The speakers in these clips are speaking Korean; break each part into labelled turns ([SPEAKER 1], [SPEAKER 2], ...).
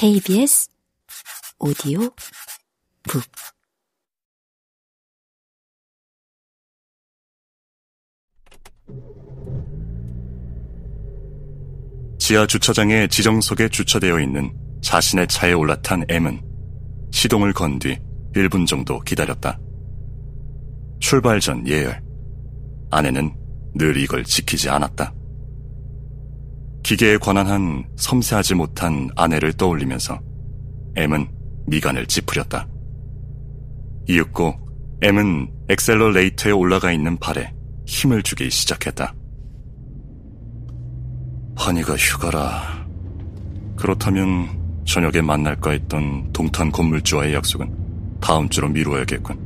[SPEAKER 1] KBS 오디오 북
[SPEAKER 2] 지하 주차장에 지정석에 주차되어 있는 자신의 차에 올라탄 M은 시동을 건 뒤 1분 정도 기다렸다. 출발 전 예열. 아내는 늘 이걸 지키지 않았다. 기계에 관한 한 섬세하지 못한 아내를 떠올리면서 M은 미간을 찌푸렸다. 이윽고 M은 엑셀러레이터에 올라가 있는 발에 힘을 주기 시작했다. 환희가 휴가라. 그렇다면 저녁에 만날까 했던 동탄 건물주와의 약속은 다음 주로 미루어야겠군.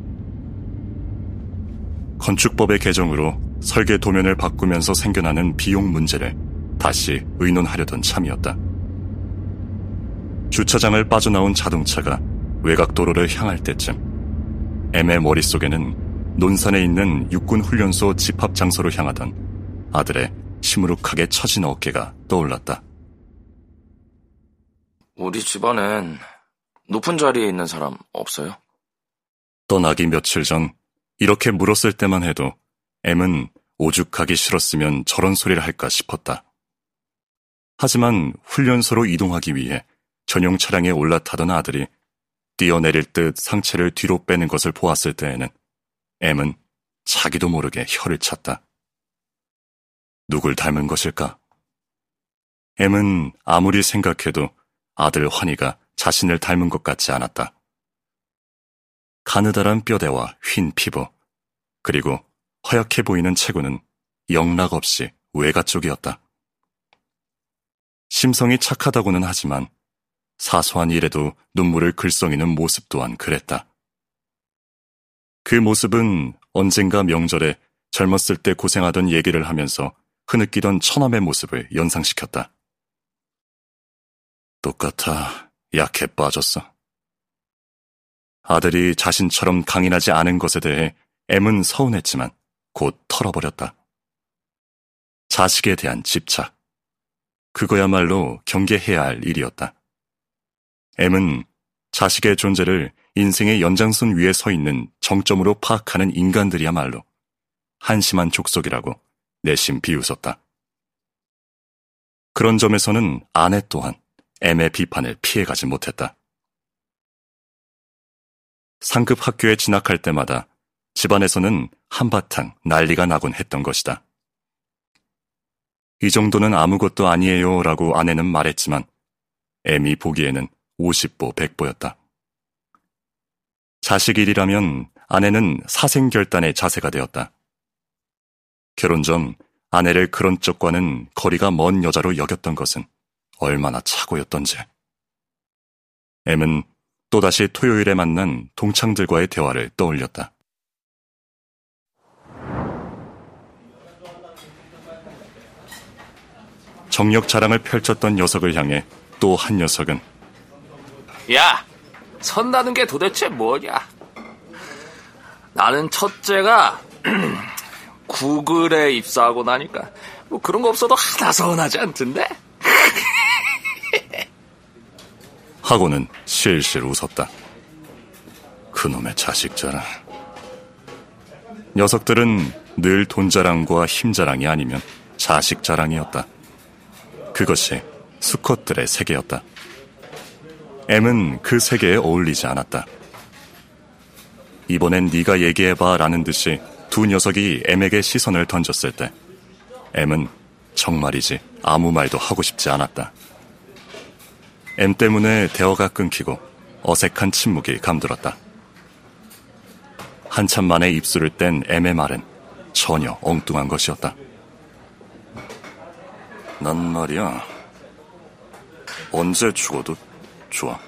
[SPEAKER 2] 건축법의 개정으로 설계 도면을 바꾸면서 생겨나는 비용 문제를 다시 의논하려던 참이었다. 주차장을 빠져나온 자동차가 외곽도로를 향할 때쯤 M의 머릿속에는 논산에 있는 육군훈련소 집합 장소로 향하던 아들의 시무룩하게 처진 어깨가 떠올랐다.
[SPEAKER 3] 우리 집안엔 높은 자리에 있는 사람 없어요?
[SPEAKER 2] 떠나기 며칠 전 이렇게 물었을 때만 해도 M은 오죽하기 싫었으면 저런 소리를 할까 싶었다. 하지만 훈련소로 이동하기 위해 전용 차량에 올라타던 아들이 뛰어내릴 듯 상체를 뒤로 빼는 것을 보았을 때에는 M은 자기도 모르게 혀를 찼다. 누굴 닮은 것일까? M은 아무리 생각해도 아들 환희가 자신을 닮은 것 같지 않았다. 가느다란 뼈대와 휜 피부, 그리고 허약해 보이는 체구는 영락 없이 외가 쪽이었다. 심성이 착하다고는 하지만 사소한 일에도 눈물을 글썽이는 모습 또한 그랬다. 그 모습은 언젠가 명절에 젊었을 때 고생하던 얘기를 하면서 흐느끼던 처남의 모습을 연상시켰다. 똑같아 약해 빠졌어. 아들이 자신처럼 강인하지 않은 것에 대해 M은 서운했지만 곧 털어버렸다. 자식에 대한 집착. 그거야말로 경계해야 할 일이었다. M은 자식의 존재를 인생의 연장선 위에 서 있는 정점으로 파악하는 인간들이야말로 한심한 족속이라고 내심 비웃었다. 그런 점에서는 아내 또한 M의 비판을 피해가지 못했다. 상급 학교에 진학할 때마다 집안에서는 한바탕 난리가 나곤 했던 것이다. 이 정도는 아무것도 아니에요 라고 아내는 말했지만 애미 보기에는 50보 100보였다. 자식 일이라면 아내는 사생결단의 자세가 되었다. 결혼 전 아내를 그런 쪽과는 거리가 먼 여자로 여겼던 것은 얼마나 착오였던지. M은 또다시 토요일에 만난 동창들과의 대화를 떠올렸다. 정력 자랑을 펼쳤던 녀석을 향해 또 한 녀석은
[SPEAKER 3] 야, 선다는 게 도대체 뭐냐? 나는 첫째가 구글에 입사하고 나니까 뭐 그런 거 없어도 하나 서운하지 않던데?
[SPEAKER 2] 하고는 실실 웃었다. 그놈의 자식 자랑. 녀석들은 늘 돈 자랑과 힘 자랑이 아니면 자식 자랑이었다. 그것이 수컷들의 세계였다. M은 그 세계에 어울리지 않았다. 이번엔 네가 얘기해봐 라는 듯이 두 녀석이 M에게 시선을 던졌을 때 M은 정말이지 아무 말도 하고 싶지 않았다. M 때문에 대화가 끊기고 어색한 침묵이 감돌았다. 한참 만에 입술을 뗀 M의 말은 전혀 엉뚱한 것이었다. 난 말이야. 언제 죽어도 좋아.